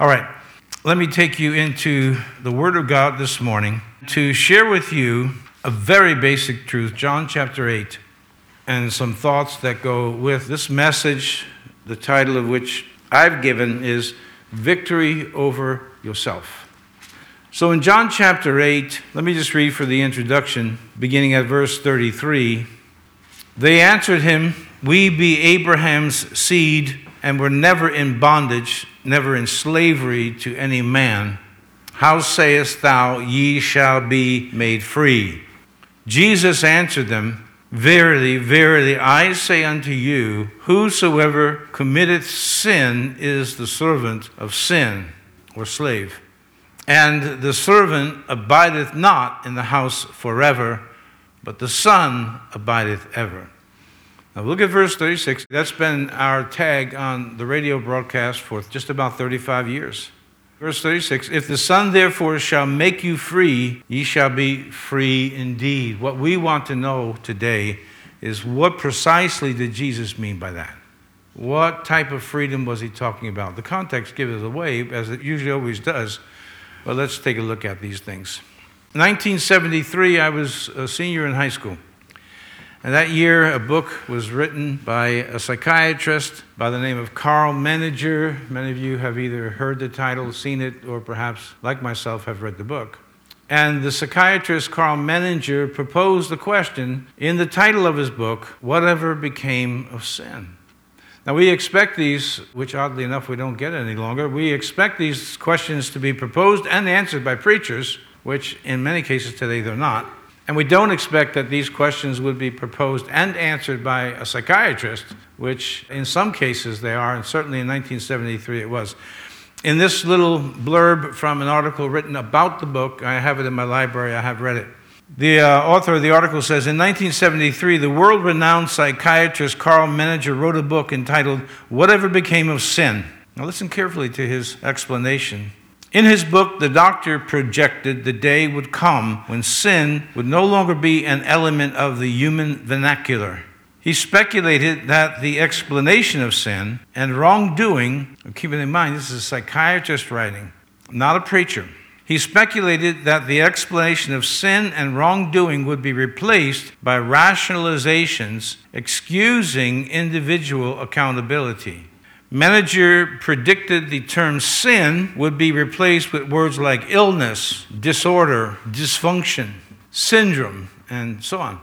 All right, let me take you into the Word of God this morning to share with you a very basic truth, John chapter 8, and some thoughts that go with this message, the title of which I've given is Victory Over Yourself. So in John chapter 8, let me just read for the introduction, beginning at verse 33. They answered him, We be Abraham's seed, and were never in bondage, never in slavery to any man. How sayest thou, Ye shall be made free? Jesus answered them, Verily, verily, I say unto you, whosoever committeth sin is the servant of sin, or slave. And the servant abideth not in the house forever, but the Son abideth ever. Now look at verse 36. That's been our tag on the radio broadcast for just about 35 years. Verse 36 If the Son therefore shall make you free, ye shall be free indeed. What we want to know today is what precisely did Jesus mean by that? What type of freedom was he talking about? The context gives it away, as it usually always does, but let's take a look at these things. 1973, I was a senior in high school. And that year, a book was written by a psychiatrist by the name of Karl Menninger. Many of you have either heard the title, seen it, or perhaps, like myself, have read the book. And the psychiatrist Karl Menninger proposed the question in the title of his book, Whatever Became of Sin? Now, we expect these, which oddly enough we don't get any longer, we expect these questions to be proposed and answered by preachers, which in many cases today they're not. And we don't expect that these questions would be proposed and answered by a psychiatrist, which in some cases they are, and certainly in 1973 it was. In this little blurb from an article written about the book, I have it in my library, I have read it. The uh, author of the article says In 1973, the world renowned psychiatrist Karl Menninger wrote a book entitled Whatever Became of Sin. Now, listen carefully to his explanation. In his book, the doctor projected the day would come when sin would no longer be an element of the human vernacular. He speculated that the explanation of sin and wrongdoing, keeping in mind this is a psychiatrist writing, not a preacher. He speculated that the explanation of sin and wrongdoing would be replaced by rationalizations excusing individual accountability. Menninger predicted the term sin would be replaced with words like illness, disorder, dysfunction, syndrome, and so on.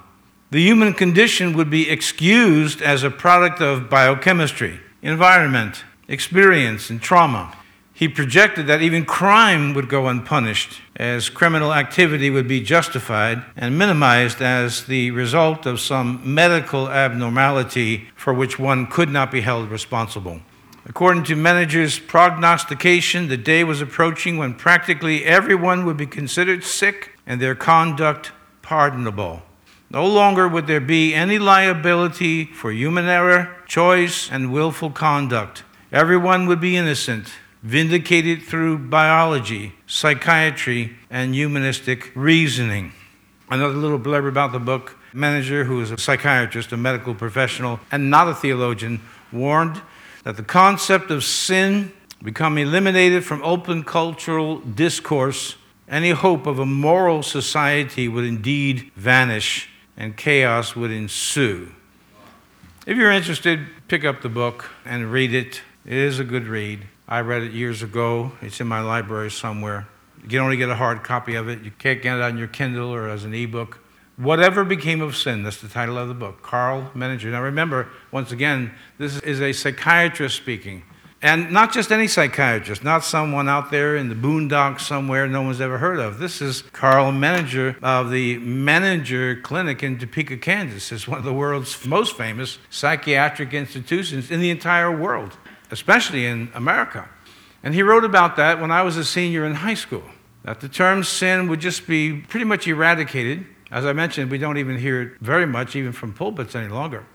The human condition would be excused as a product of biochemistry, environment, experience, and trauma. He projected that even crime would go unpunished, as criminal activity would be justified and minimized as the result of some medical abnormality for which one could not be held responsible. According to Menninger's prognostication, the day was approaching when practically everyone would be considered sick and their conduct pardonable. No longer would there be any liability for human error, choice, and willful conduct. Everyone would be innocent, vindicated through biology, psychiatry, and humanistic reasoning. Another little blurb about the book Menninger, who is a psychiatrist, a medical professional, and not a theologian, warned that the concept of sin become eliminated from open cultural discourse, any hope of a moral society would indeed vanish and chaos would ensue. If you're interested, pick up the book and read it. It is a good read. I read it years ago. It's in my library somewhere. You can only get a hard copy of it. You can't get it on your Kindle or as an ebook. Whatever Became of Sin, that's the title of the book. Karl Menninger. Now remember, once again, this is a psychiatrist speaking. And not just any psychiatrist, not someone out there in the boondocks somewhere no one's ever heard of. This is Karl Menninger of the Menninger Clinic in Topeka, Kansas. It's one of the world's most famous psychiatric institutions in the entire world, especially in America. And he wrote about that when I was a senior in high school, that the term sin would just be pretty much eradicated as I mentioned, we don't even hear it very much, even from pulpits any longer.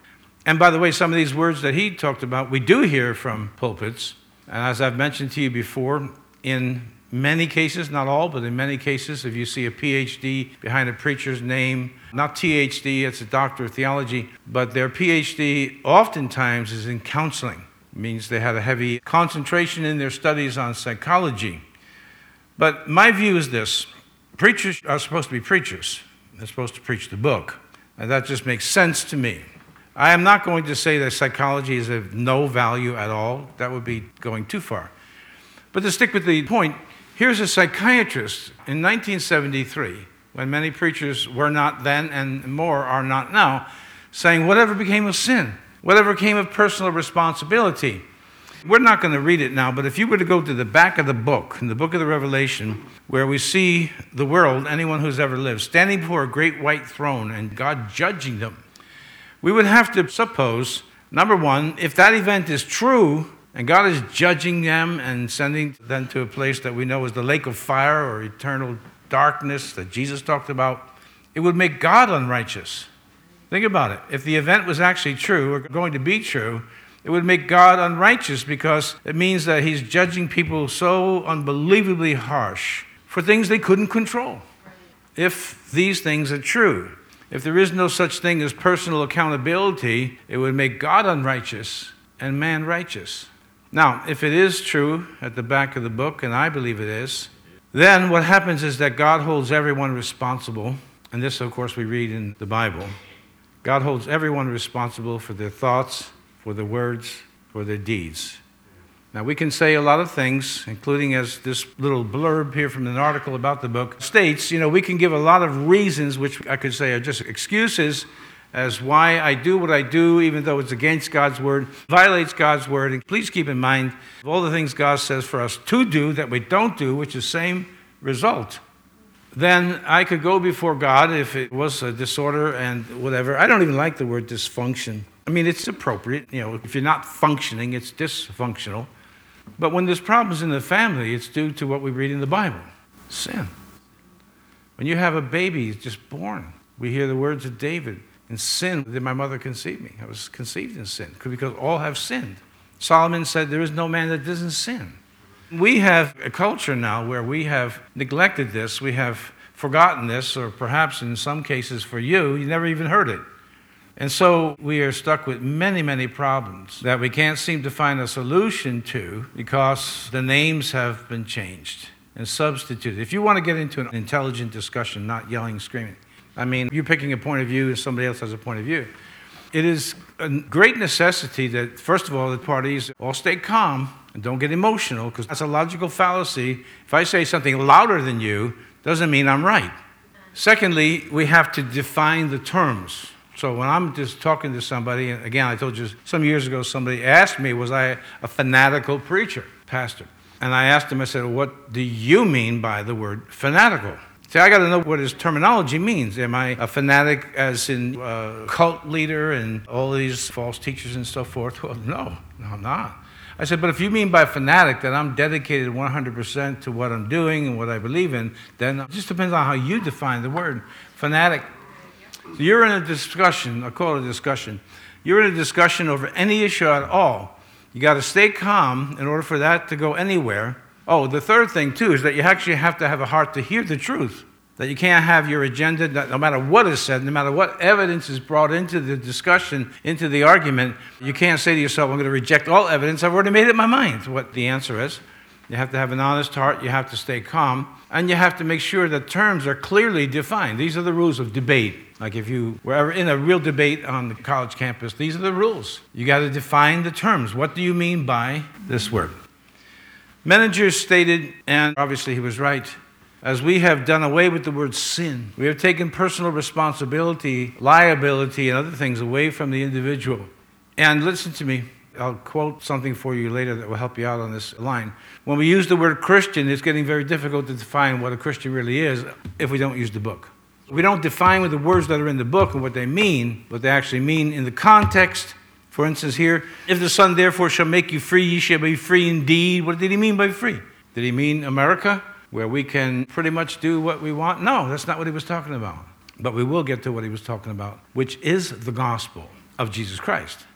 And by the way, some of these words that he talked about, we do hear from pulpits. And as I've mentioned to you before, in many cases, not all, but in many cases, if you see a PhD behind a preacher's name, not THD, it's a doctor of theology, but their PhD oftentimes is in counseling. It means they had a heavy concentration in their studies on psychology. But my view is this preachers are supposed to be preachers, they're supposed to preach the book. And that just makes sense to me. I am not going to say that psychology is of no value at all. That would be going too far. But to stick with the point, here's a psychiatrist in 1973, when many preachers were not then and more are not now, saying, Whatever became of sin, whatever came of personal responsibility. We're not going to read it now, but if you were to go to the back of the book, in the book of the Revelation, where we see the world, anyone who's ever lived, standing before a great white throne and God judging them, we would have to suppose, number one, if that event is true and God is judging them and sending them to a place that we know is the lake of fire or eternal darkness that Jesus talked about, it would make God unrighteous. Think about it. If the event was actually true or going to be true, it would make God unrighteous because it means that He's judging people so unbelievably harsh for things they couldn't control. If these things are true, if there is no such thing as personal accountability, it would make God unrighteous and man righteous. Now, if it is true at the back of the book, and I believe it is, then what happens is that God holds everyone responsible. And this, of course, we read in the Bible. God holds everyone responsible for their thoughts, for their words, for their deeds. Now, we can say a lot of things, including as this little blurb here from an article about the book states, you know, we can give a lot of reasons, which I could say are just excuses as why I do what I do, even though it's against God's word, violates God's word. And please keep in mind all the things God says for us to do that we don't do, which is same result. Then I could go before God if it was a disorder and whatever. I don't even like the word dysfunction. I mean, it's appropriate. You know, if you're not functioning, it's dysfunctional. But when there's problems in the family, it's due to what we read in the Bible sin. When you have a baby just born, we hear the words of David In sin did my mother conceive me. I was conceived in sin because all have sinned. Solomon said, There is no man that doesn't sin. We have a culture now where we have neglected this, we have forgotten this, or perhaps in some cases for you, you never even heard it. And so we are stuck with many, many problems that we can't seem to find a solution to because the names have been changed and substituted. If you want to get into an intelligent discussion, not yelling, screaming, I mean, you're picking a point of view and somebody else has a point of view. It is a great necessity that, first of all, the parties all stay calm and don't get emotional because that's a logical fallacy. If I say something louder than you, doesn't mean I'm right. Secondly, we have to define the terms. So when I'm just talking to somebody, and again, I told you some years ago, somebody asked me, was I a fanatical preacher, pastor? And I asked him, I said, what do you mean by the word fanatical? See, I got to know what his terminology means. Am I a fanatic as in a uh, cult leader and all these false teachers and so forth? Well, no, no, I'm not. I said, but if you mean by fanatic that I'm dedicated 100% to what I'm doing and what I believe in, then it just depends on how you define the word fanatic. So you're in a discussion, I call it a discussion. You're in a discussion over any issue at all. You got to stay calm in order for that to go anywhere. Oh, the third thing, too, is that you actually have to have a heart to hear the truth. That you can't have your agenda, no matter what is said, no matter what evidence is brought into the discussion, into the argument, you can't say to yourself, I'm going to reject all evidence. I've already made up my mind what the answer is. You have to have an honest heart, you have to stay calm, and you have to make sure that terms are clearly defined. These are the rules of debate. Like if you were ever in a real debate on the college campus, these are the rules. You got to define the terms. What do you mean by this word? Menninger stated, and obviously he was right, as we have done away with the word sin, we have taken personal responsibility, liability, and other things away from the individual. And listen to me, I'll quote something for you later that will help you out on this line. When we use the word Christian, it's getting very difficult to define what a Christian really is if we don't use the book. We don't define with the words that are in the book and what they mean, what they actually mean in the context. For instance, here, if the Son therefore shall make you free, ye shall be free indeed. What did he mean by free? Did he mean America, where we can pretty much do what we want? No, that's not what he was talking about. But we will get to what he was talking about, which is the gospel of Jesus Christ.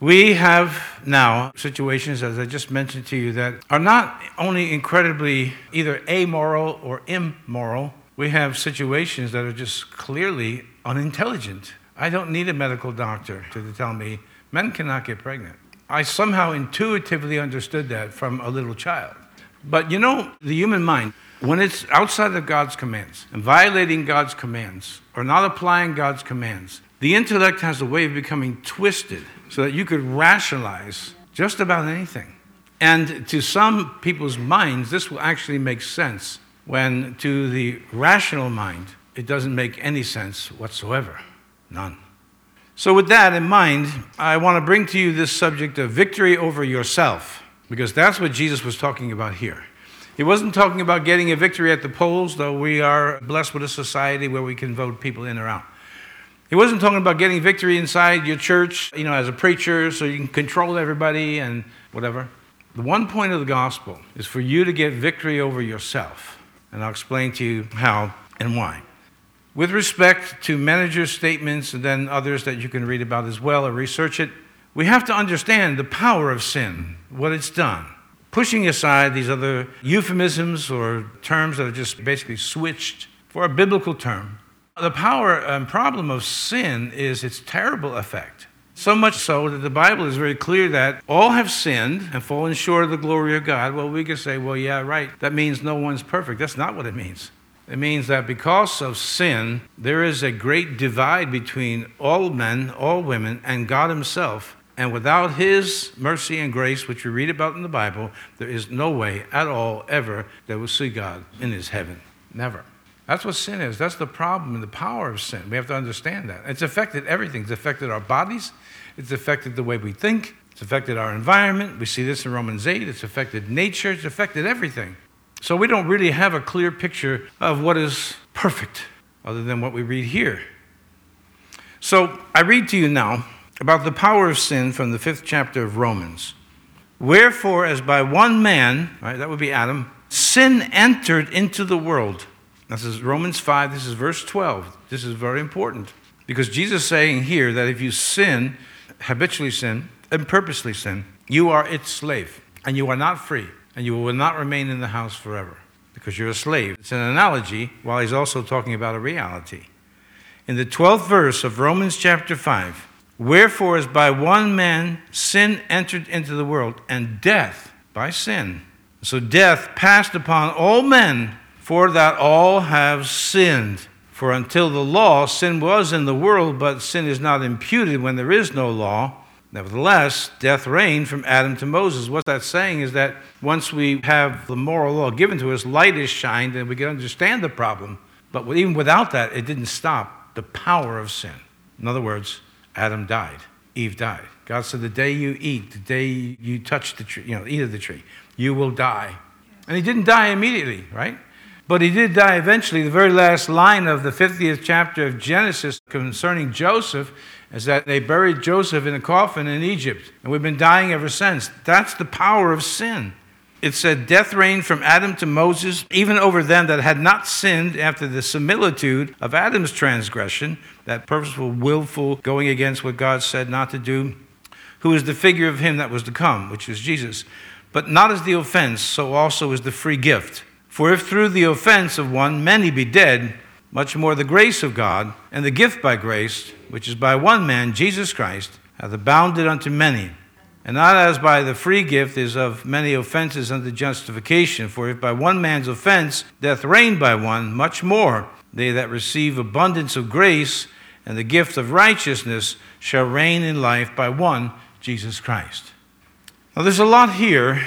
We have now situations, as I just mentioned to you, that are not only incredibly either amoral or immoral, we have situations that are just clearly unintelligent. I don't need a medical doctor to tell me men cannot get pregnant. I somehow intuitively understood that from a little child. But you know, the human mind, when it's outside of God's commands and violating God's commands or not applying God's commands, the intellect has a way of becoming twisted so that you could rationalize just about anything. And to some people's minds, this will actually make sense, when to the rational mind, it doesn't make any sense whatsoever. None. So, with that in mind, I want to bring to you this subject of victory over yourself, because that's what Jesus was talking about here. He wasn't talking about getting a victory at the polls, though we are blessed with a society where we can vote people in or out. He wasn't talking about getting victory inside your church, you know, as a preacher, so you can control everybody and whatever. The one point of the gospel is for you to get victory over yourself. And I'll explain to you how and why. With respect to Menninger's statements and then others that you can read about as well or research it, we have to understand the power of sin, what it's done. Pushing aside these other euphemisms or terms that are just basically switched for a biblical term, the power and problem of sin is its terrible effect. So much so that the Bible is very clear that all have sinned and fallen short of the glory of God. Well, we could say, well, yeah, right. That means no one's perfect. That's not what it means. It means that because of sin, there is a great divide between all men, all women, and God Himself. And without His mercy and grace, which we read about in the Bible, there is no way at all ever that we'll see God in His heaven. Never. That's what sin is. That's the problem and the power of sin. We have to understand that. It's affected everything. It's affected our bodies, it's affected the way we think, it's affected our environment. We see this in Romans 8. It's affected nature, it's affected everything. So we don't really have a clear picture of what is perfect other than what we read here. So I read to you now about the power of sin from the fifth chapter of Romans. Wherefore, as by one man, right, that would be Adam, sin entered into the world this is Romans 5, this is verse 12. This is very important because Jesus is saying here that if you sin, habitually sin, and purposely sin, you are its slave and you are not free and you will not remain in the house forever because you're a slave. It's an analogy while he's also talking about a reality. In the 12th verse of Romans chapter 5, wherefore as by one man sin entered into the world and death by sin. So death passed upon all men for that all have sinned. For until the law, sin was in the world, but sin is not imputed when there is no law. Nevertheless, death reigned from Adam to Moses. What that's saying is that once we have the moral law given to us, light is shined and we can understand the problem. But even without that, it didn't stop the power of sin. In other words, Adam died, Eve died. God said, The day you eat, the day you touch the tree, you know, eat of the tree, you will die. And he didn't die immediately, right? But he did die eventually. The very last line of the 50th chapter of Genesis concerning Joseph is that they buried Joseph in a coffin in Egypt. And we've been dying ever since. That's the power of sin. It said, Death reigned from Adam to Moses, even over them that had not sinned after the similitude of Adam's transgression, that purposeful, willful going against what God said not to do, who is the figure of him that was to come, which is Jesus. But not as the offense, so also is the free gift. For if through the offense of one many be dead, much more the grace of God and the gift by grace, which is by one man, Jesus Christ, hath abounded unto many. And not as by the free gift is of many offenses unto justification. For if by one man's offense death reigned by one, much more they that receive abundance of grace and the gift of righteousness shall reign in life by one, Jesus Christ. Now, there's a lot here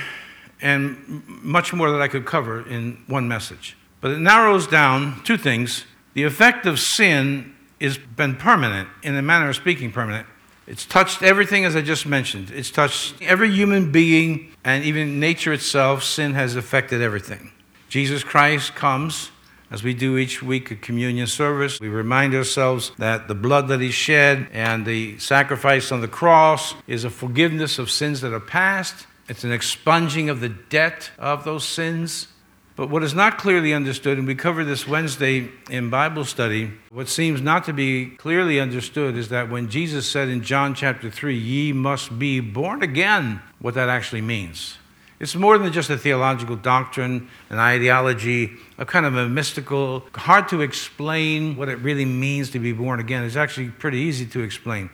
and much more that I could cover in one message. But it narrows down two things. The effect of sin has been permanent, in a manner of speaking, permanent. It's touched everything, as I just mentioned. It's touched every human being and even nature itself. Sin has affected everything. Jesus Christ comes, as we do each week at communion service. We remind ourselves that the blood that He shed and the sacrifice on the cross is a forgiveness of sins that are past it's an expunging of the debt of those sins. But what is not clearly understood, and we covered this Wednesday in Bible study, what seems not to be clearly understood is that when Jesus said in John chapter 3, ye must be born again, what that actually means. It's more than just a theological doctrine, an ideology, a kind of a mystical, hard to explain what it really means to be born again. It's actually pretty easy to explain.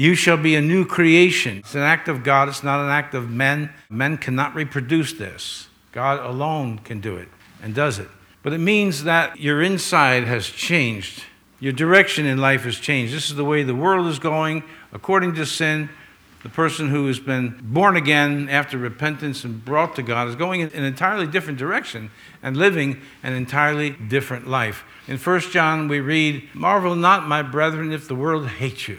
You shall be a new creation. It's an act of God, it's not an act of men. Men cannot reproduce this. God alone can do it and does it. But it means that your inside has changed. Your direction in life has changed. This is the way the world is going according to sin. The person who has been born again after repentance and brought to God is going in an entirely different direction and living an entirely different life. In 1 John, we read, Marvel not, my brethren, if the world hates you.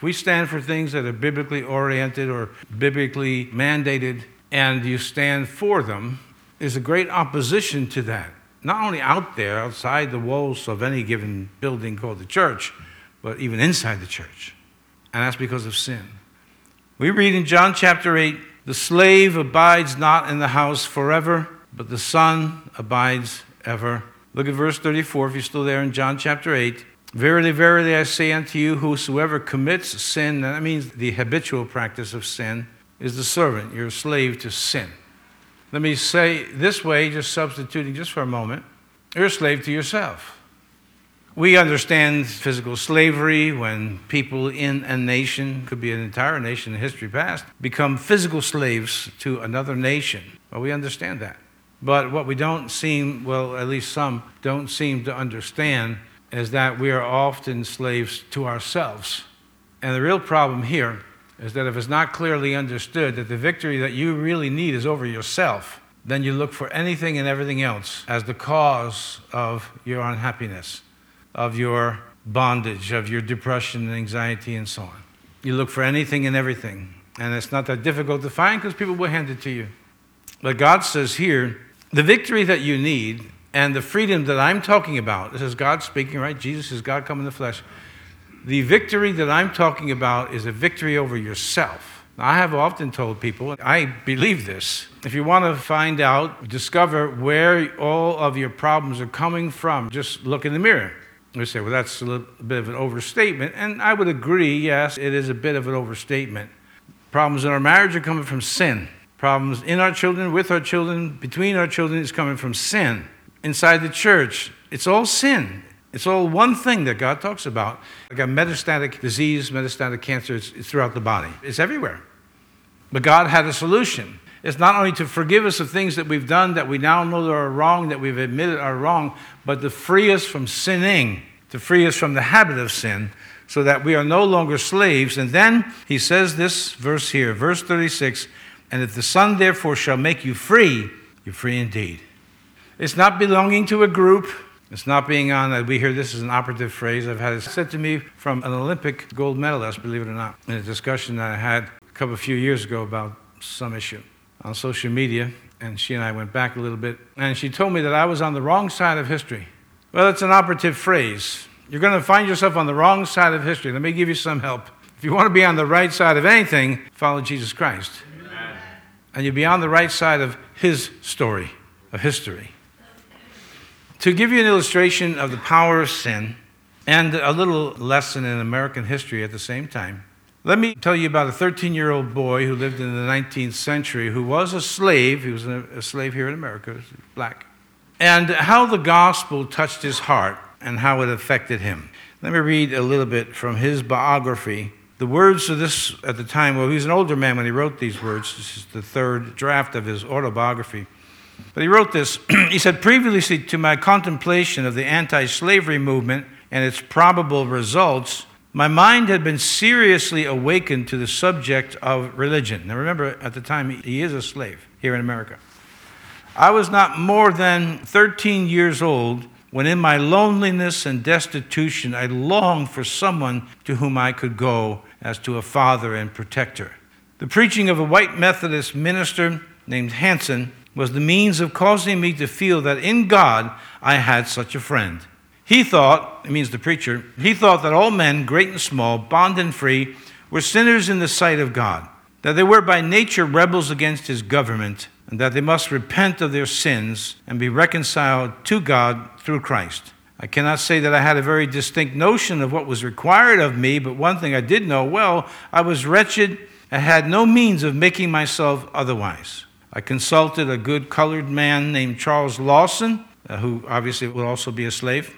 If we stand for things that are biblically oriented or biblically mandated, and you stand for them, there's a great opposition to that. Not only out there, outside the walls of any given building called the church, but even inside the church. And that's because of sin. We read in John chapter 8 the slave abides not in the house forever, but the son abides ever. Look at verse 34 if you're still there in John chapter 8. Verily, verily, I say unto you, whosoever commits sin, that means the habitual practice of sin, is the servant. You're a slave to sin. Let me say this way, just substituting just for a moment. You're a slave to yourself. We understand physical slavery when people in a nation, could be an entire nation in history past, become physical slaves to another nation. Well, we understand that. But what we don't seem, well, at least some don't seem to understand, is that we are often slaves to ourselves. And the real problem here is that if it's not clearly understood that the victory that you really need is over yourself, then you look for anything and everything else as the cause of your unhappiness of your bondage, of your depression and anxiety and so on. You look for anything and everything. And it's not that difficult to find because people will hand it to you. But God says here the victory that you need and the freedom that I'm talking about, this is God speaking, right? Jesus is God come in the flesh. The victory that I'm talking about is a victory over yourself. I have often told people, I believe this. If you want to find out, discover where all of your problems are coming from, just look in the mirror. We say, well, that's a, little, bit of an overstatement. And I would agree, yes, it is a bit of an overstatement. Problems in our marriage are coming from sin. Problems in our children, with our children, between our children is coming from sin. Inside the church, it's all sin. It's all one thing that God talks about. Like a metastatic disease, metastatic cancer, it's, throughout the body, it's everywhere. But God had a solution. It's not only to forgive us of things that we've done that we now know are wrong, that we've admitted are wrong, but to free us from sinning, to free us from the habit of sin, so that we are no longer slaves. And then he says this verse here, verse 36 And if the Son therefore shall make you free, you're free indeed. It's not belonging to a group. It's not being on, we hear this is an operative phrase. I've had it said to me from an Olympic gold medalist, believe it or not, in a discussion that I had a couple, of few years ago about some issue on social media, and she and I went back a little bit, and she told me that I was on the wrong side of history. Well, it's an operative phrase. You're going to find yourself on the wrong side of history. Let me give you some help. If you want to be on the right side of anything, follow Jesus Christ. Amen. And you'll be on the right side of his story, of history. To give you an illustration of the power of sin and a little lesson in American history at the same time, let me tell you about a 13 year old boy who lived in the 19th century who was a slave. He was a slave here in America, black. And how the gospel touched his heart and how it affected him. Let me read a little bit from his biography. The words of this at the time, well, he was an older man when he wrote these words. This is the third draft of his autobiography. But he wrote this. he said, Previously to my contemplation of the anti slavery movement and its probable results, my mind had been seriously awakened to the subject of religion. Now, remember, at the time, he is a slave here in America. I was not more than 13 years old when, in my loneliness and destitution, I longed for someone to whom I could go as to a father and protector. The preaching of a white Methodist minister named Hanson was the means of causing me to feel that in God I had such a friend. He thought, it means the preacher, he thought that all men, great and small, bond and free, were sinners in the sight of God, that they were by nature rebels against his government, and that they must repent of their sins and be reconciled to God through Christ. I cannot say that I had a very distinct notion of what was required of me, but one thing I did know well I was wretched and had no means of making myself otherwise. I consulted a good colored man named Charles Lawson, uh, who obviously would also be a slave.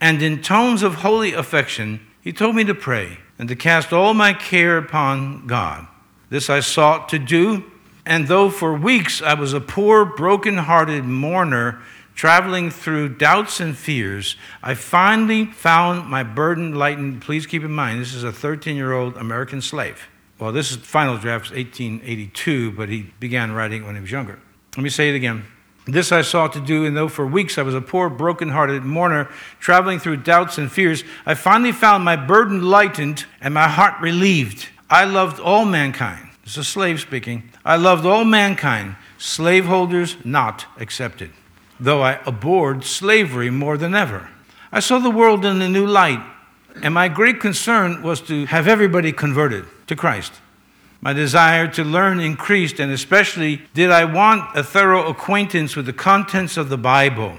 And in tones of holy affection, he told me to pray. and to cast all my care upon God. This I sought to do, and though for weeks I was a poor, broken hearted mourner, traveling through doubts and fears, I finally found my burden lightened. Please keep in mind, this is a 13 year old American slave. Well, this is final draft, 1882, but he began writing when he was younger. Let me say it again. This I sought to do, and though for weeks I was a poor, broken-hearted mourner, traveling through doubts and fears, I finally found my burden lightened and my heart relieved. I loved all mankind. This is a slave speaking. I loved all mankind, slaveholders not accepted, though I abhorred slavery more than ever. I saw the world in a new light, and my great concern was to have everybody converted to Christ. My desire to learn increased, and especially did I want a thorough acquaintance with the contents of the Bible.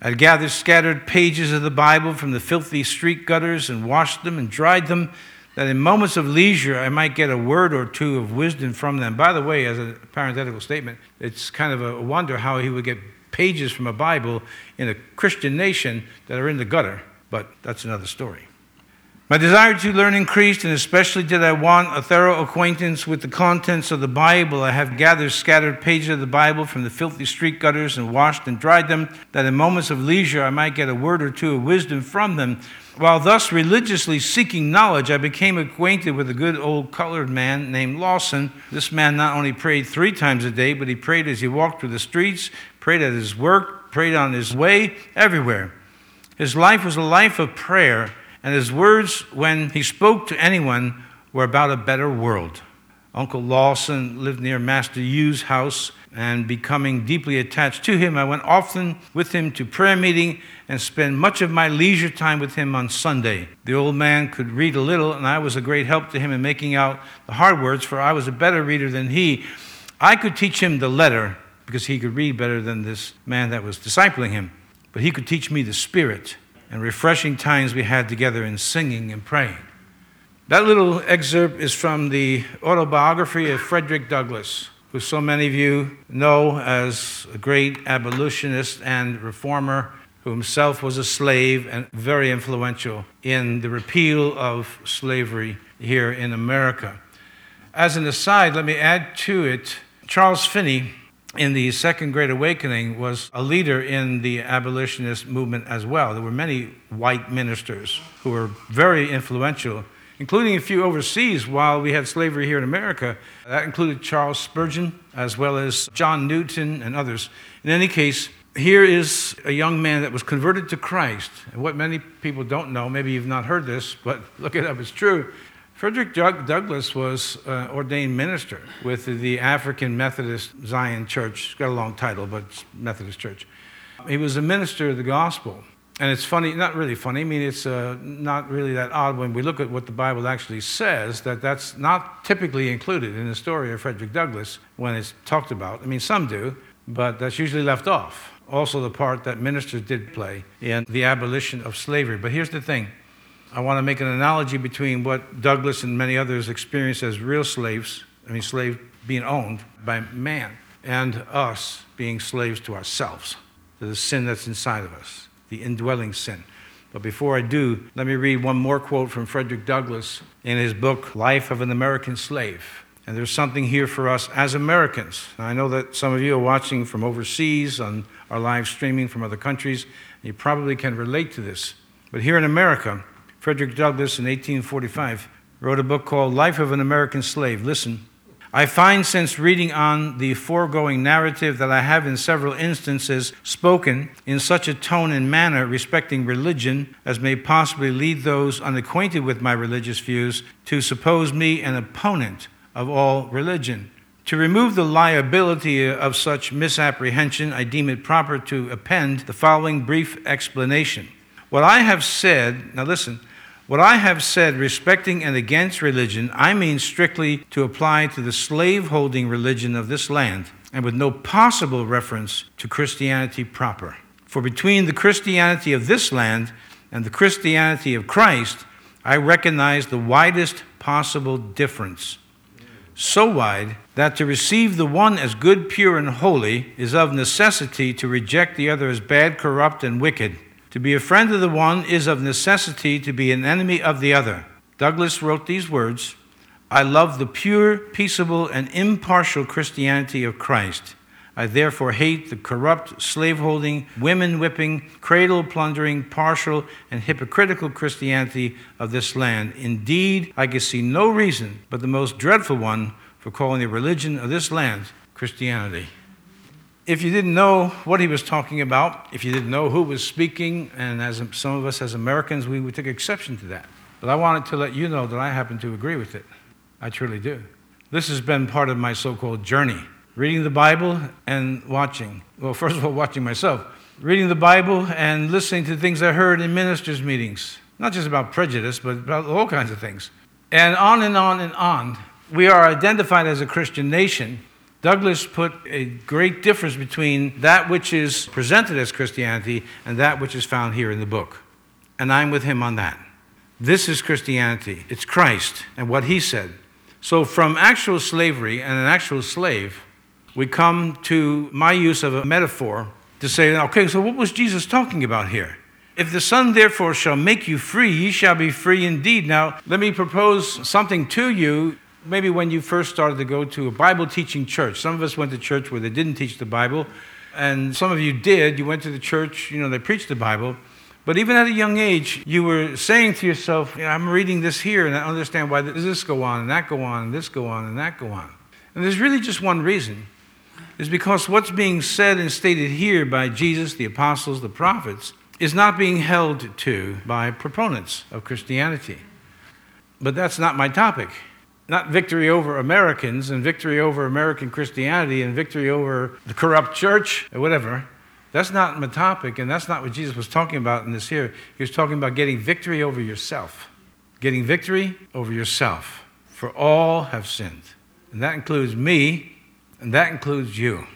I gathered scattered pages of the Bible from the filthy street gutters and washed them and dried them, that in moments of leisure I might get a word or two of wisdom from them. By the way, as a parenthetical statement, it's kind of a wonder how he would get pages from a Bible in a Christian nation that are in the gutter, but that's another story. My desire to learn increased, and especially did I want a thorough acquaintance with the contents of the Bible. I have gathered scattered pages of the Bible from the filthy street gutters and washed and dried them, that in moments of leisure I might get a word or two of wisdom from them. While thus religiously seeking knowledge, I became acquainted with a good old colored man named Lawson. This man not only prayed three times a day, but he prayed as he walked through the streets, prayed at his work, prayed on his way, everywhere. His life was a life of prayer and his words, when he spoke to anyone, were about a better world. Uncle Lawson lived near Master Hugh's house, and becoming deeply attached to him, I went often with him to prayer meeting and spent much of my leisure time with him on Sunday. The old man could read a little, and I was a great help to him in making out the hard words, for I was a better reader than he. I could teach him the letter because he could read better than this man that was discipling him, but he could teach me the spirit and refreshing times we had together in singing and praying. That little excerpt is from the autobiography of Frederick Douglass, who so many of you know as a great abolitionist and reformer who himself was a slave and very influential in the repeal of slavery here in America. As an aside, let me add to it Charles Finney in the Second Great Awakening was a leader in the abolitionist movement as well. There were many white ministers who were very influential, including a few overseas while we had slavery here in America. That included Charles Spurgeon, as well as John Newton and others. In any case, here is a young man that was converted to Christ. And what many people don't know, maybe you've not heard this, but look it up, it's true. Frederick Douglass was uh, ordained minister with the African Methodist Zion Church. It's got a long title, but it's Methodist Church. He was a minister of the gospel. And it's funny, not really funny, I mean, it's uh, not really that odd when we look at what the Bible actually says, that that's not typically included in the story of Frederick Douglass when it's talked about. I mean, some do, but that's usually left off. Also, the part that ministers did play in the abolition of slavery. But here's the thing I want to make an analogy between what Douglass and many others experienced as real slaves, I mean, slaves being owned by man, and us being slaves to ourselves, to the sin that's inside of us, the indwelling sin. But before I do, let me read one more quote from Frederick Douglass in his book, Life of an American Slave. And there's something here for us as Americans. I know that some of you are watching from overseas on our live streaming from other countries, you probably can relate to this. But here in America, Frederick Douglass in 1845 wrote a book called Life of an American Slave. Listen. I find since reading on the foregoing narrative that I have in several instances spoken in such a tone and manner respecting religion as may possibly lead those unacquainted with my religious views to suppose me an opponent of all religion. To remove the liability of such misapprehension, I deem it proper to append the following brief explanation. What I have said, now listen, what I have said respecting and against religion, I mean strictly to apply to the slave-holding religion of this land, and with no possible reference to Christianity proper. For between the Christianity of this land and the Christianity of Christ, I recognize the widest possible difference. So wide that to receive the one as good, pure, and holy is of necessity to reject the other as bad, corrupt, and wicked. To be a friend of the one is of necessity to be an enemy of the other. Douglass wrote these words I love the pure, peaceable, and impartial Christianity of Christ. I therefore hate the corrupt, slaveholding, women whipping, cradle plundering, partial, and hypocritical Christianity of this land. Indeed, I can see no reason but the most dreadful one for calling the religion of this land Christianity. If you didn't know what he was talking about, if you didn't know who was speaking, and as some of us as Americans, we would take exception to that. But I wanted to let you know that I happen to agree with it. I truly do. This has been part of my so called journey reading the Bible and watching. Well, first of all, watching myself. Reading the Bible and listening to things I heard in ministers' meetings. Not just about prejudice, but about all kinds of things. And on and on and on. We are identified as a Christian nation. Douglass put a great difference between that which is presented as Christianity and that which is found here in the book. And I'm with him on that. This is Christianity. It's Christ and what he said. So, from actual slavery and an actual slave, we come to my use of a metaphor to say, okay, so what was Jesus talking about here? If the Son therefore shall make you free, ye shall be free indeed. Now, let me propose something to you. Maybe when you first started to go to a Bible teaching church, some of us went to church where they didn't teach the Bible, and some of you did. You went to the church, you know, they preached the Bible. But even at a young age, you were saying to yourself, you know, I'm reading this here, and I understand why this go on, and that go on, and this go on, and that go on. And there's really just one reason is because what's being said and stated here by Jesus, the apostles, the prophets, is not being held to by proponents of Christianity. But that's not my topic. Not victory over Americans and victory over American Christianity and victory over the corrupt church or whatever. That's not my topic, and that's not what Jesus was talking about in this here. He was talking about getting victory over yourself. Getting victory over yourself. For all have sinned. And that includes me and that includes you.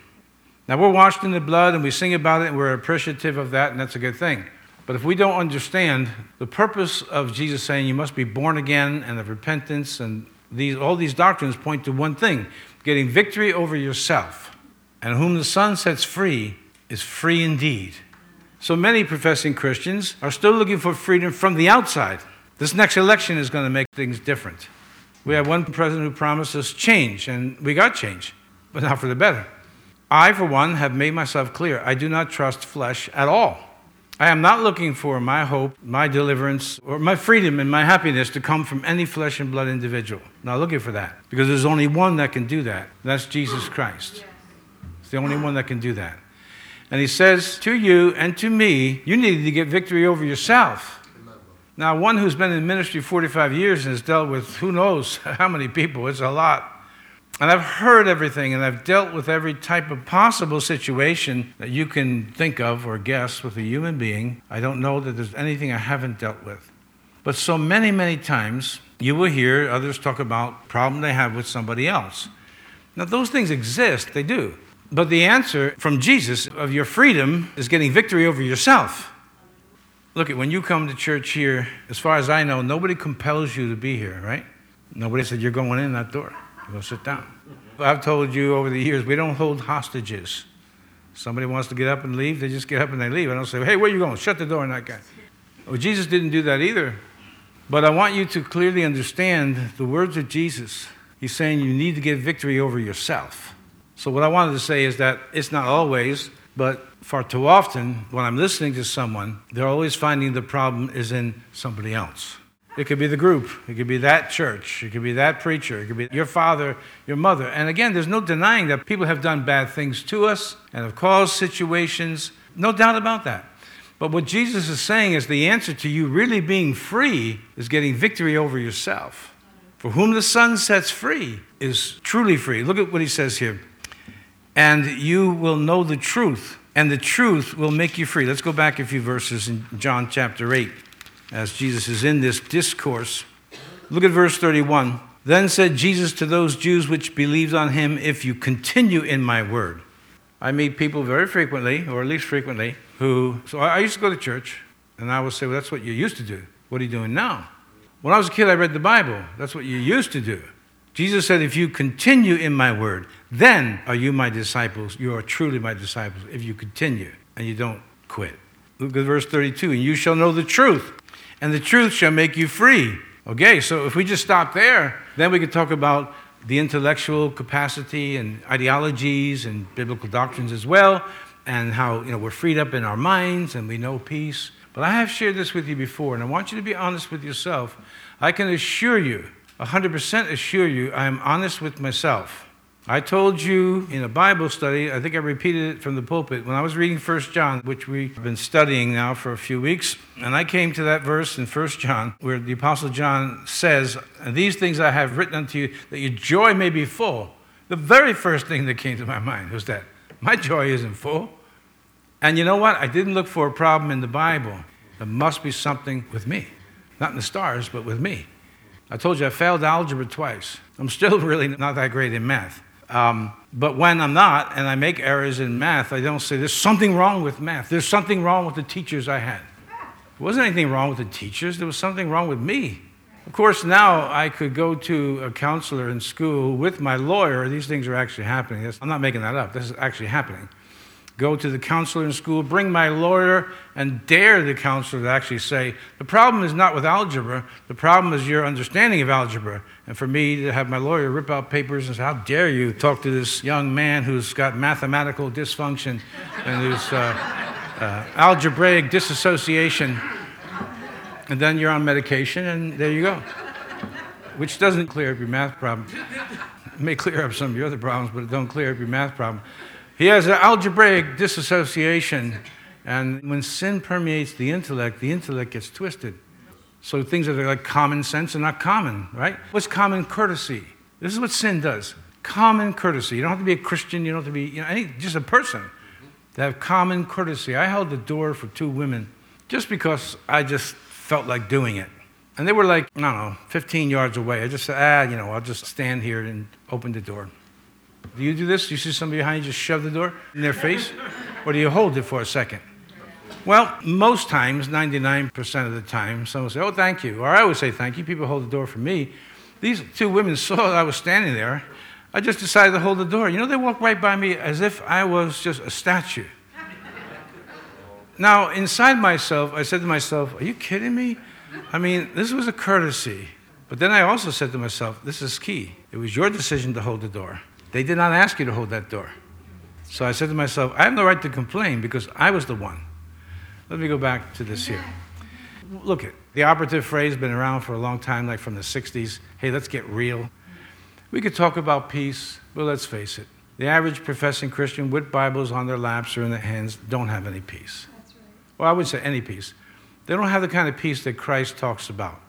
Now, we're washed in the blood and we sing about it and we're appreciative of that, and that's a good thing. But if we don't understand the purpose of Jesus saying you must be born again and of repentance, and these, all these doctrines point to one thing getting victory over yourself. And whom the Son sets free is free indeed. So many professing Christians are still looking for freedom from the outside. This next election is going to make things different. We have one president who promised us change, and we got change but not for the better. I, for one, have made myself clear I do not trust flesh at all. I am not looking for my hope, my deliverance, or my freedom and my happiness to come from any flesh and blood individual. Not looking for that. Because there's only one that can do that. That's Jesus Christ. It's the only one that can do that. And he says to you and to me, you need to get victory over yourself. Now, one who's been in ministry 45 years and has dealt with who knows how many people, it's a lot. And I've heard everything, and I've dealt with every type of possible situation that you can think of or guess with a human being. I don't know that there's anything I haven't dealt with. But so many, many times, you will hear others talk about problem they have with somebody else. Now, those things exist, they do. But the answer from Jesus of your freedom is getting victory over yourself. Look at when you come to church here, as far as I know, nobody compels you to be here, right? Nobody said you're going in that door. Go sit down. I've told you over the years, we don't hold hostages. Somebody wants to get up and leave, they just get up and they leave. I don't say, hey, where are you going? Shut the door on that guy. Well, Jesus didn't do that either. But I want you to clearly understand the words of Jesus. He's saying you need to get victory over yourself. So, what I wanted to say is that it's not always, but far too often, when I'm listening to someone, they're always finding the problem is in somebody else. It could be the group. It could be that church. It could be that preacher. It could be your father, your mother. And again, there's no denying that people have done bad things to us and have caused situations. No doubt about that. But what Jesus is saying is the answer to you really being free is getting victory over yourself. For whom the Son sets free is truly free. Look at what he says here. And you will know the truth, and the truth will make you free. Let's go back a few verses in John chapter 8 as Jesus is in this discourse. Look at verse 31. Then said Jesus to those Jews which believed on him, If you continue in my word. I meet people very frequently, or at least frequently, who, so I used to go to church, and I would say, Well, that's what you used to do. What are you doing now? When I was a kid, I read the Bible. That's what you used to do. Jesus said, If you continue in my word, then are you my disciples. You are truly my disciples if you continue and you don't quit. Look at verse 32 And you shall know the truth, and the truth shall make you free. Okay, so if we just stop there, then we could talk about the intellectual capacity and ideologies and biblical doctrines as well, and how you know we're freed up in our minds and we know peace. But I have shared this with you before, and I want you to be honest with yourself. I can assure you, 100% assure you, I am honest with myself. I told you in a Bible study, I think I repeated it from the pulpit, when I was reading 1 John, which we've been studying now for a few weeks, and I came to that verse in 1 John where the Apostle John says, these things I have written unto you, that your joy may be full. The very first thing that came to my mind was that my joy isn't full. And you know what? I didn't look for a problem in the Bible. There must be something with me. Not in the stars, but with me. I told you I failed algebra twice. I'm still really not that great in math. Um, but when I'm not and I make errors in math, I don't say there's something wrong with math. There's something wrong with the teachers I had. There wasn't anything wrong with the teachers, there was something wrong with me. Of course, now I could go to a counselor in school with my lawyer. These things are actually happening. I'm not making that up, this is actually happening go to the counselor in school, bring my lawyer, and dare the counselor to actually say, the problem is not with algebra, the problem is your understanding of algebra. And for me to have my lawyer rip out papers and say, how dare you talk to this young man who's got mathematical dysfunction and who's uh, uh, algebraic disassociation, and then you're on medication, and there you go. Which doesn't clear up your math problem. It may clear up some of your other problems, but it don't clear up your math problem. He has an algebraic disassociation, and when sin permeates the intellect, the intellect gets twisted. So things that are like common sense are not common, right? What's common courtesy? This is what sin does. Common courtesy. You don't have to be a Christian, you don't have to be, you know, any, just a person to have common courtesy. I held the door for two women just because I just felt like doing it. And they were like, I don't know, 15 yards away. I just said, ah, you know, I'll just stand here and open the door. Do you do this? Do you see somebody behind you just shove the door in their face? Or do you hold it for a second? Well, most times, 99% of the time, someone will say, Oh, thank you. Or I always say thank you. People hold the door for me. These two women saw I was standing there. I just decided to hold the door. You know, they walked right by me as if I was just a statue. Now, inside myself, I said to myself, Are you kidding me? I mean, this was a courtesy. But then I also said to myself, This is key. It was your decision to hold the door. They did not ask you to hold that door. So I said to myself, I have no right to complain because I was the one. Let me go back to this here. Look at the operative phrase has been around for a long time, like from the 60s. Hey, let's get real. We could talk about peace, but let's face it. The average professing Christian with Bibles on their laps or in their hands don't have any peace. Right. Well, I would say any peace. They don't have the kind of peace that Christ talks about.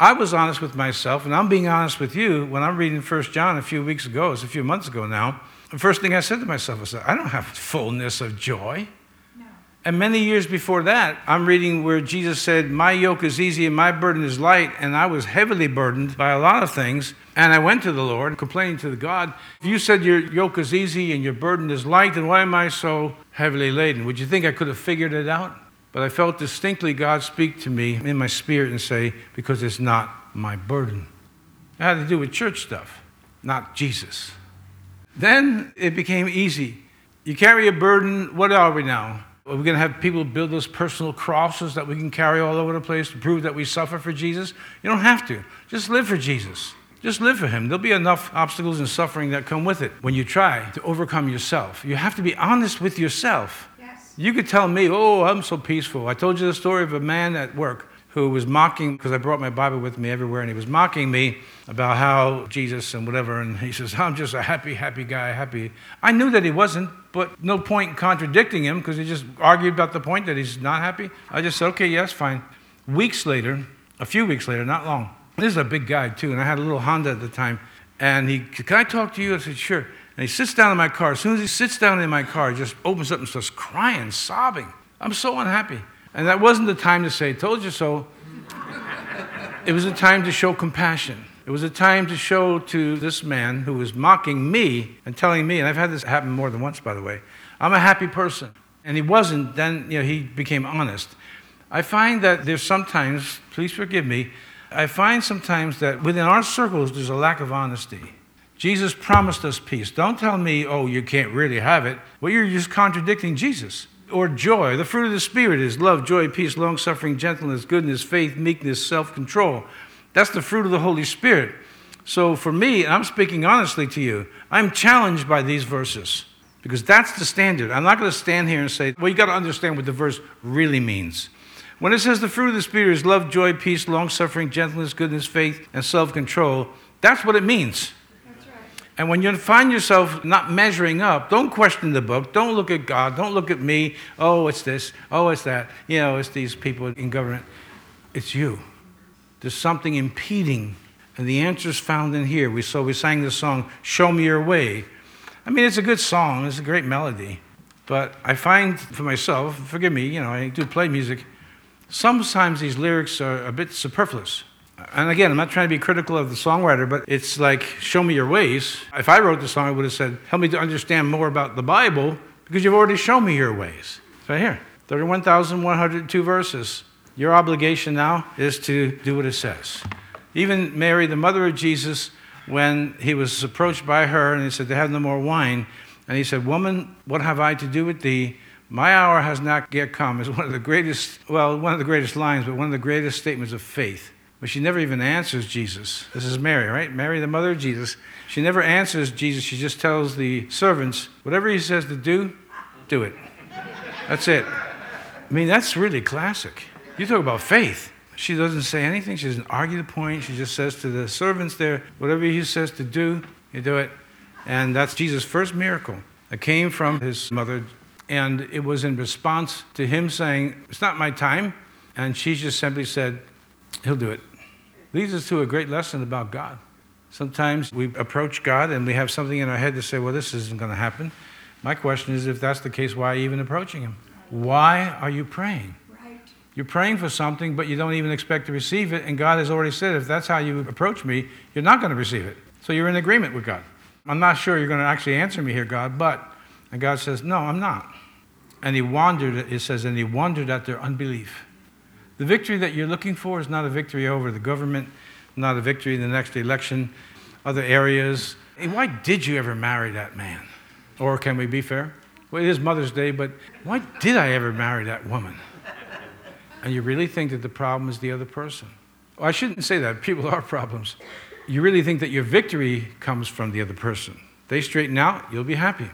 I was honest with myself, and I'm being honest with you when I'm reading 1 John a few weeks ago, it's a few months ago now. The first thing I said to myself was, I don't have fullness of joy. No. And many years before that, I'm reading where Jesus said, My yoke is easy and my burden is light. And I was heavily burdened by a lot of things. And I went to the Lord, complaining to the God, If you said your yoke is easy and your burden is light, then why am I so heavily laden? Would you think I could have figured it out? But I felt distinctly God speak to me in my spirit and say, because it's not my burden. It had to do with church stuff, not Jesus. Then it became easy. You carry a burden, what are we now? Are we going to have people build those personal crosses that we can carry all over the place to prove that we suffer for Jesus? You don't have to. Just live for Jesus. Just live for Him. There'll be enough obstacles and suffering that come with it when you try to overcome yourself. You have to be honest with yourself. You could tell me, oh, I'm so peaceful. I told you the story of a man at work who was mocking, because I brought my Bible with me everywhere, and he was mocking me about how Jesus and whatever. And he says, I'm just a happy, happy guy, happy. I knew that he wasn't, but no point in contradicting him because he just argued about the point that he's not happy. I just said, okay, yes, fine. Weeks later, a few weeks later, not long, this is a big guy too, and I had a little Honda at the time. And he, can I talk to you? I said, sure. And he sits down in my car. As soon as he sits down in my car, he just opens up and starts crying, sobbing. I'm so unhappy. And that wasn't the time to say, told you so. it was a time to show compassion. It was a time to show to this man who was mocking me and telling me, and I've had this happen more than once, by the way, I'm a happy person. And he wasn't, then you know, he became honest. I find that there's sometimes, please forgive me, I find sometimes that within our circles there's a lack of honesty. Jesus promised us peace. Don't tell me, oh, you can't really have it. Well, you're just contradicting Jesus. Or joy. The fruit of the Spirit is love, joy, peace, long suffering, gentleness, goodness, faith, meekness, self control. That's the fruit of the Holy Spirit. So for me, and I'm speaking honestly to you, I'm challenged by these verses because that's the standard. I'm not going to stand here and say, well, you got to understand what the verse really means. When it says the fruit of the Spirit is love, joy, peace, long suffering, gentleness, goodness, faith, and self control, that's what it means. And when you find yourself not measuring up, don't question the book. Don't look at God. Don't look at me. Oh, it's this. Oh, it's that. You know, it's these people in government. It's you. There's something impeding. And the answer is found in here. We, so we sang the song, Show Me Your Way. I mean, it's a good song, it's a great melody. But I find for myself, forgive me, you know, I do play music, sometimes these lyrics are a bit superfluous. And again, I'm not trying to be critical of the songwriter, but it's like, show me your ways. If I wrote the song, I would have said, help me to understand more about the Bible because you've already shown me your ways. It's right here 31,102 verses. Your obligation now is to do what it says. Even Mary, the mother of Jesus, when he was approached by her and he said, They have no more wine. And he said, Woman, what have I to do with thee? My hour has not yet come. Is one of the greatest, well, one of the greatest lines, but one of the greatest statements of faith. But she never even answers Jesus. This is Mary, right? Mary, the mother of Jesus. She never answers Jesus. She just tells the servants, whatever he says to do, do it. That's it. I mean, that's really classic. You talk about faith. She doesn't say anything. She doesn't argue the point. She just says to the servants there, whatever he says to do, you do it. And that's Jesus' first miracle. It came from his mother, and it was in response to him saying, It's not my time. And she just simply said, He'll do it leads us to a great lesson about God. Sometimes we approach God and we have something in our head to say, well, this isn't going to happen. My question is if that's the case, why are you even approaching Him? Why are you praying? Right. You're praying for something, but you don't even expect to receive it. And God has already said, if that's how you approach me, you're not going to receive it. So you're in agreement with God. I'm not sure you're going to actually answer me here, God, but. And God says, no, I'm not. And he wondered, it says, and he wondered at their unbelief. The victory that you're looking for is not a victory over the government, not a victory in the next election, other areas. Hey, why did you ever marry that man? Or can we be fair? Well, it is Mother's Day, but why did I ever marry that woman? And you really think that the problem is the other person. Well, I shouldn't say that. People are problems. You really think that your victory comes from the other person. They straighten out, you'll be happy.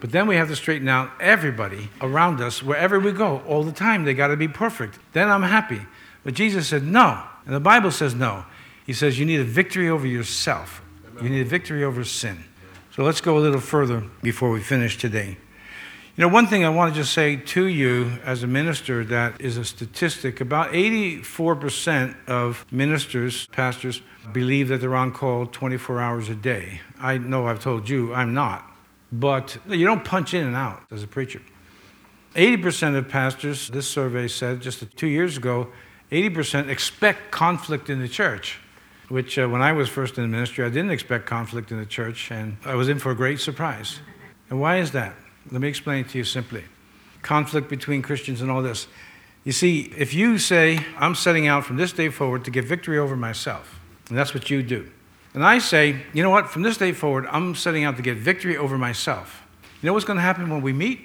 But then we have to straighten out everybody around us, wherever we go, all the time. They got to be perfect. Then I'm happy. But Jesus said no. And the Bible says no. He says you need a victory over yourself, you need a victory over sin. So let's go a little further before we finish today. You know, one thing I want to just say to you as a minister that is a statistic about 84% of ministers, pastors, believe that they're on call 24 hours a day. I know I've told you I'm not. But you don't punch in and out as a preacher. 80% of pastors, this survey said just two years ago, 80% expect conflict in the church, which uh, when I was first in the ministry, I didn't expect conflict in the church, and I was in for a great surprise. And why is that? Let me explain it to you simply. Conflict between Christians and all this. You see, if you say, I'm setting out from this day forward to get victory over myself, and that's what you do, and I say, you know what, from this day forward, I'm setting out to get victory over myself. You know what's going to happen when we meet?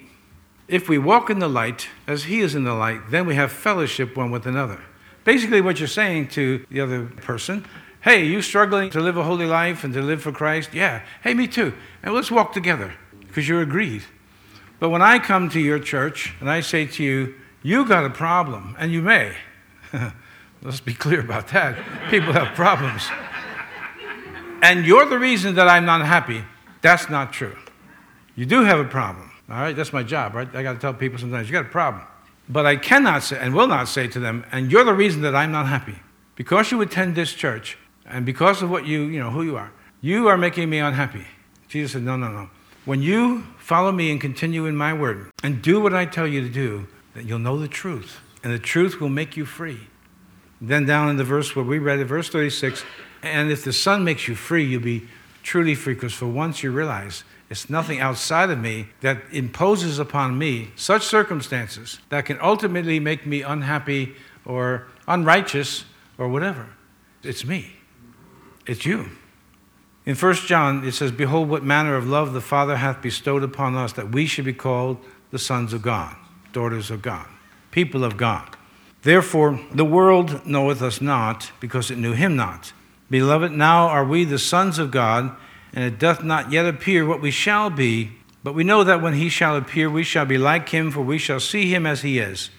If we walk in the light as He is in the light, then we have fellowship one with another. Basically, what you're saying to the other person, hey, you struggling to live a holy life and to live for Christ? Yeah. Hey, me too. And let's walk together because you're agreed. But when I come to your church and I say to you, you got a problem, and you may. Let's be clear about that. People have problems and you're the reason that I'm not happy, that's not true. You do have a problem. All right, that's my job, right? I got to tell people sometimes you got a problem. But I cannot say and will not say to them, and you're the reason that I'm not happy. Because you attend this church and because of what you, you know, who you are, you are making me unhappy. Jesus said, No, no, no. When you follow me and continue in my word and do what I tell you to do, then you'll know the truth, and the truth will make you free. Then down in the verse where we read it, verse 36, and if the Son makes you free, you'll be truly free, because for once you realize it's nothing outside of me that imposes upon me such circumstances that can ultimately make me unhappy or unrighteous or whatever. It's me. It's you. In 1 John, it says, Behold, what manner of love the Father hath bestowed upon us, that we should be called the sons of God, daughters of God, people of God. Therefore, the world knoweth us not, because it knew him not. Beloved, now are we the sons of God, and it doth not yet appear what we shall be. But we know that when he shall appear, we shall be like him, for we shall see him as he is.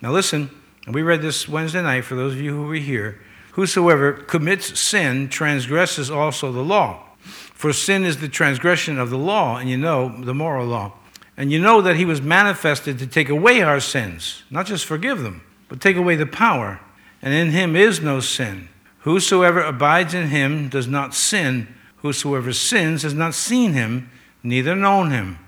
Now listen, and we read this Wednesday night for those of you who were here. Whosoever commits sin transgresses also the law. For sin is the transgression of the law, and you know, the moral law. And you know that he was manifested to take away our sins, not just forgive them but take away the power. And in him is no sin. Whosoever abides in him does not sin. Whosoever sins has not seen him, neither known him.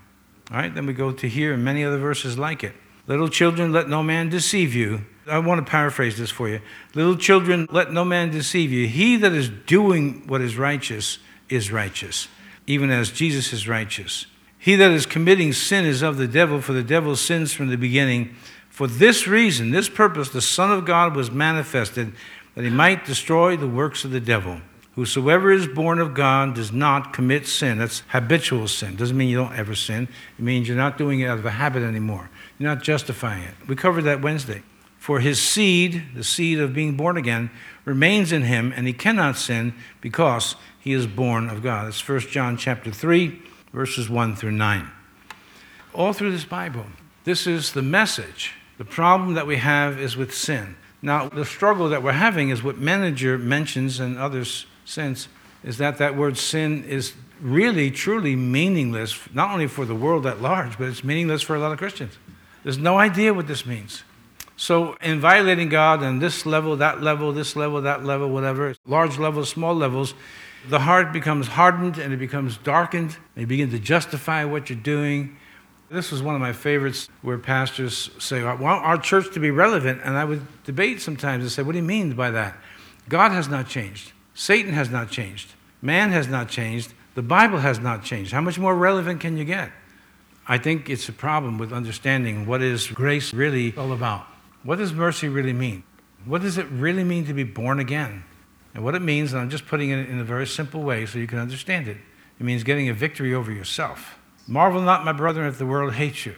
All right, then we go to here and many other verses like it. Little children, let no man deceive you. I want to paraphrase this for you. Little children, let no man deceive you. He that is doing what is righteous is righteous, even as Jesus is righteous. He that is committing sin is of the devil, for the devil sins from the beginning. For this reason, this purpose, the Son of God was manifested that he might destroy the works of the devil. Whosoever is born of God does not commit sin. That's habitual sin. Doesn't mean you don't ever sin. It means you're not doing it out of a habit anymore. You're not justifying it. We covered that Wednesday. For his seed, the seed of being born again, remains in him, and he cannot sin because he is born of God. That's 1 John chapter 3, verses 1 through 9. All through this Bible, this is the message the problem that we have is with sin. Now, the struggle that we're having is what Menninger mentions and others since, is that that word sin is really, truly meaningless, not only for the world at large, but it's meaningless for a lot of Christians. There's no idea what this means. So, in violating God on this level, that level, this level, that level, whatever, large levels, small levels, the heart becomes hardened and it becomes darkened, and you begin to justify what you're doing, this was one of my favorites where pastors say, I want our church to be relevant. And I would debate sometimes and say, What do you mean by that? God has not changed. Satan has not changed. Man has not changed. The Bible has not changed. How much more relevant can you get? I think it's a problem with understanding what is grace really all about. What does mercy really mean? What does it really mean to be born again? And what it means, and I'm just putting it in a very simple way so you can understand it, it means getting a victory over yourself. Marvel not, my brethren, if the world hates you.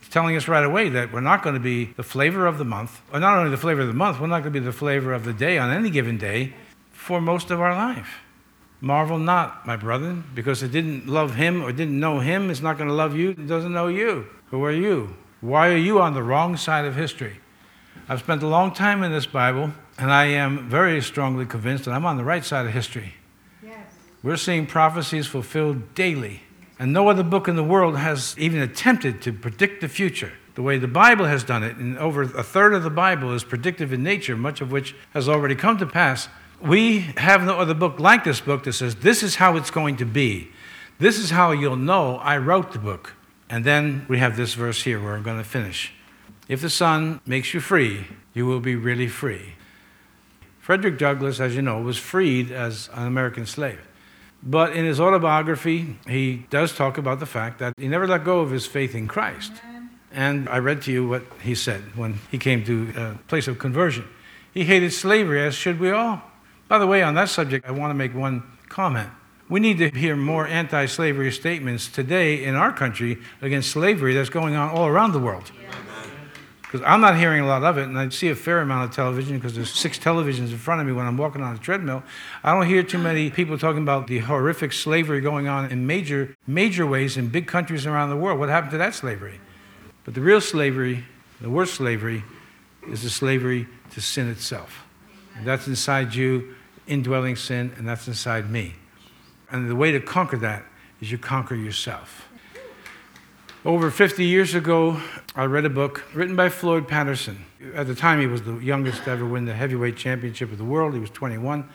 He's telling us right away that we're not going to be the flavor of the month, or not only the flavor of the month, we're not going to be the flavor of the day on any given day for most of our life. Marvel not, my brethren, because it didn't love him or didn't know him, it's not going to love you, it doesn't know you. Who are you? Why are you on the wrong side of history? I've spent a long time in this Bible, and I am very strongly convinced that I'm on the right side of history. Yes. We're seeing prophecies fulfilled daily. And no other book in the world has even attempted to predict the future the way the Bible has done it. And over a third of the Bible is predictive in nature, much of which has already come to pass. We have no other book like this book that says, This is how it's going to be. This is how you'll know I wrote the book. And then we have this verse here where I'm going to finish. If the Son makes you free, you will be really free. Frederick Douglass, as you know, was freed as an American slave. But in his autobiography, he does talk about the fact that he never let go of his faith in Christ. And I read to you what he said when he came to a place of conversion. He hated slavery, as should we all. By the way, on that subject, I want to make one comment. We need to hear more anti slavery statements today in our country against slavery that's going on all around the world. Yeah because I'm not hearing a lot of it, and I see a fair amount of television because there's six televisions in front of me when I'm walking on a treadmill. I don't hear too many people talking about the horrific slavery going on in major, major ways in big countries around the world. What happened to that slavery? But the real slavery, the worst slavery, is the slavery to sin itself. And that's inside you, indwelling sin, and that's inside me. And the way to conquer that is you conquer yourself. Over 50 years ago, I read a book written by Floyd Patterson. At the time, he was the youngest to ever win the heavyweight championship of the world. He was 21.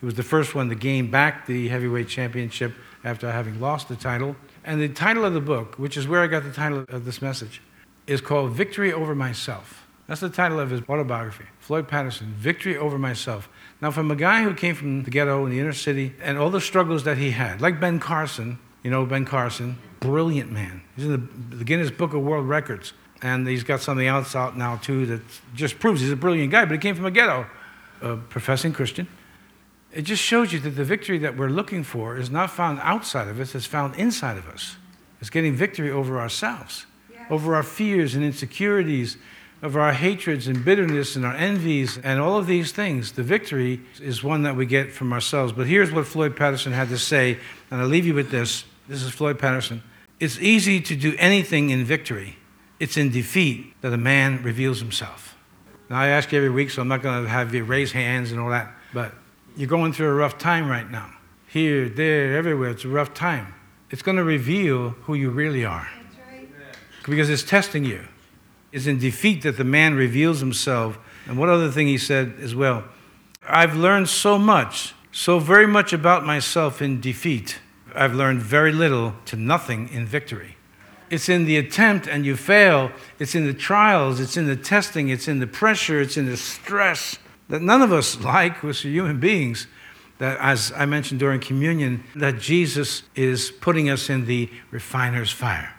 He was the first one to gain back the heavyweight championship after having lost the title. And the title of the book, which is where I got the title of this message, is called Victory Over Myself. That's the title of his autobiography, Floyd Patterson, Victory Over Myself. Now, from a guy who came from the ghetto in the inner city and all the struggles that he had, like Ben Carson, you know Ben Carson, brilliant man. He's in the, the Guinness Book of World Records. And he's got something else out now, too, that just proves he's a brilliant guy, but he came from a ghetto, a professing Christian. It just shows you that the victory that we're looking for is not found outside of us, it's found inside of us. It's getting victory over ourselves, over our fears and insecurities, over our hatreds and bitterness and our envies and all of these things. The victory is one that we get from ourselves. But here's what Floyd Patterson had to say, and I'll leave you with this. This is Floyd Patterson. It's easy to do anything in victory, it's in defeat that a man reveals himself. Now, I ask you every week, so I'm not going to have you raise hands and all that, but you're going through a rough time right now. Here, there, everywhere, it's a rough time. It's going to reveal who you really are. Right. Because it's testing you. It's in defeat that the man reveals himself. And what other thing he said as well? I've learned so much, so very much about myself in defeat. I've learned very little to nothing in victory. It's in the attempt and you fail. It's in the trials. It's in the testing. It's in the pressure. It's in the stress that none of us like, we're human beings. That, as I mentioned during communion, that Jesus is putting us in the refiner's fire.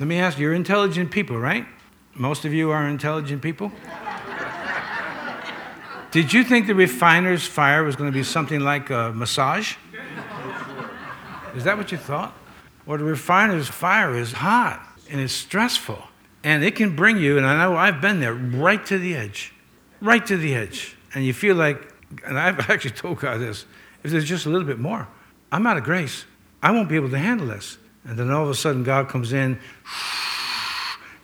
Let me ask you, you're intelligent people, right? Most of you are intelligent people. Did you think the refiner's fire was going to be something like a massage? Is that what you thought? Well, the refiner's fire is hot and it's stressful. And it can bring you, and I know I've been there, right to the edge right to the edge. And you feel like, and I've actually told God this if there's just a little bit more, I'm out of grace. I won't be able to handle this. And then all of a sudden, God comes in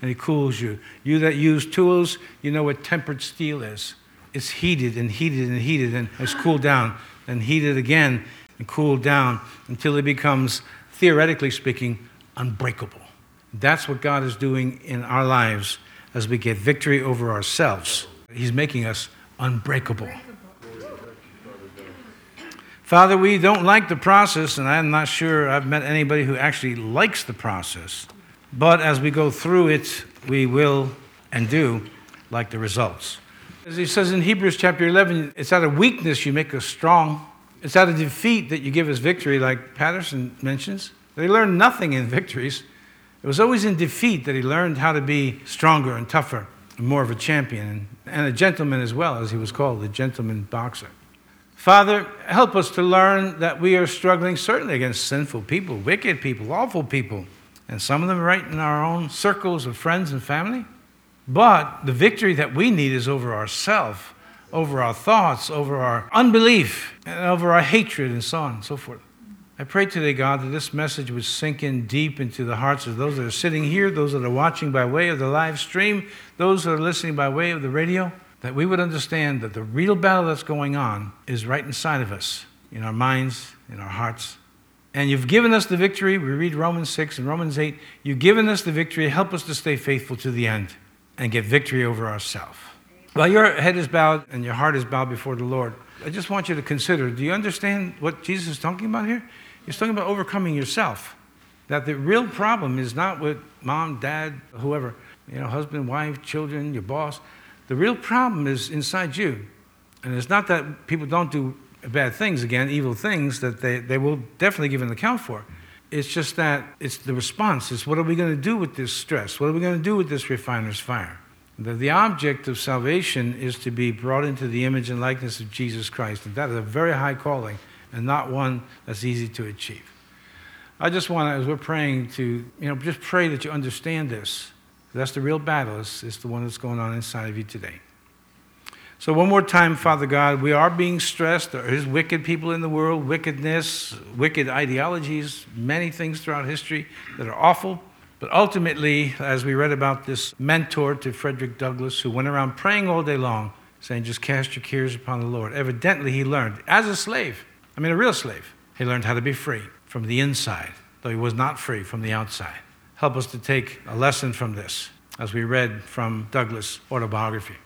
and He cools you. You that use tools, you know what tempered steel is. It's heated and heated and heated, and it's cooled down, and heated again and cool down until it becomes, theoretically speaking, unbreakable. That's what God is doing in our lives as we get victory over ourselves. He's making us unbreakable. Father, we don't like the process, and I'm not sure I've met anybody who actually likes the process. But as we go through it, we will and do like the results. As he says in Hebrews chapter 11, it's out of weakness you make us strong. It's out of defeat that you give us victory, like Patterson mentions. They learned nothing in victories. It was always in defeat that he learned how to be stronger and tougher and more of a champion and a gentleman as well, as he was called, a gentleman boxer. Father, help us to learn that we are struggling certainly against sinful people, wicked people, awful people, and some of them right in our own circles of friends and family. But the victory that we need is over ourself, over our thoughts, over our unbelief, and over our hatred, and so on and so forth. I pray today, God, that this message would sink in deep into the hearts of those that are sitting here, those that are watching by way of the live stream, those that are listening by way of the radio, that we would understand that the real battle that's going on is right inside of us, in our minds, in our hearts. And you've given us the victory. We read Romans 6 and Romans 8. You've given us the victory. Help us to stay faithful to the end and get victory over ourselves. While your head is bowed and your heart is bowed before the Lord, I just want you to consider do you understand what Jesus is talking about here? He's talking about overcoming yourself. That the real problem is not with mom, dad, whoever, you know, husband, wife, children, your boss. The real problem is inside you. And it's not that people don't do bad things, again, evil things that they, they will definitely give an account for. It's just that it's the response. It's what are we going to do with this stress? What are we going to do with this refiner's fire? The, the object of salvation is to be brought into the image and likeness of Jesus Christ. And that is a very high calling and not one that's easy to achieve. I just want as we're praying, to you know, just pray that you understand this. That's the real battle. It's, it's the one that's going on inside of you today. So, one more time, Father God, we are being stressed. There is wicked people in the world, wickedness, wicked ideologies, many things throughout history that are awful. But ultimately, as we read about this mentor to Frederick Douglass, who went around praying all day long, saying, Just cast your cares upon the Lord. Evidently, he learned as a slave I mean, a real slave. He learned how to be free from the inside, though he was not free from the outside. Help us to take a lesson from this, as we read from Douglass' autobiography.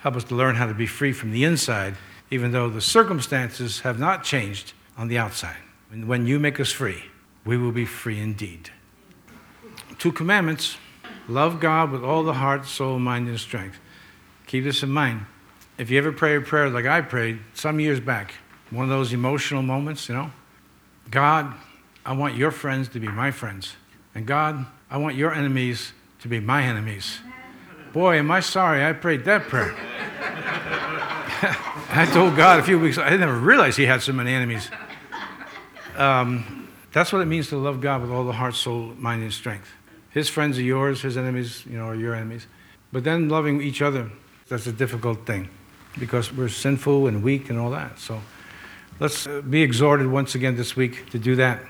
Help us to learn how to be free from the inside, even though the circumstances have not changed on the outside. And when you make us free, we will be free indeed. Two commandments love God with all the heart, soul, mind, and strength. Keep this in mind. If you ever pray a prayer like I prayed some years back, one of those emotional moments, you know. God, I want your friends to be my friends. And God, I want your enemies to be my enemies. Boy, am I sorry I prayed that prayer. I told God a few weeks I didn't never realized he had so many enemies. Um, that's what it means to love God with all the heart, soul, mind, and strength. His friends are yours, his enemies, you know, are your enemies. But then loving each other, that's a difficult thing because we're sinful and weak and all that. So let's uh, be exhorted once again this week to do that.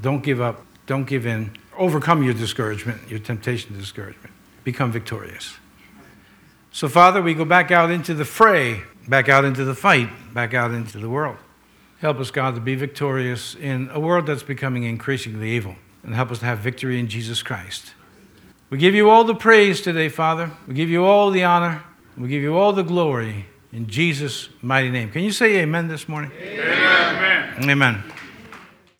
Don't give up, don't give in. Overcome your discouragement, your temptation to discouragement. Become victorious. So, Father, we go back out into the fray, back out into the fight, back out into the world. Help us, God, to be victorious in a world that's becoming increasingly evil, and help us to have victory in Jesus Christ. We give you all the praise today, Father. We give you all the honor. We give you all the glory in Jesus' mighty name. Can you say amen this morning? Amen. Amen.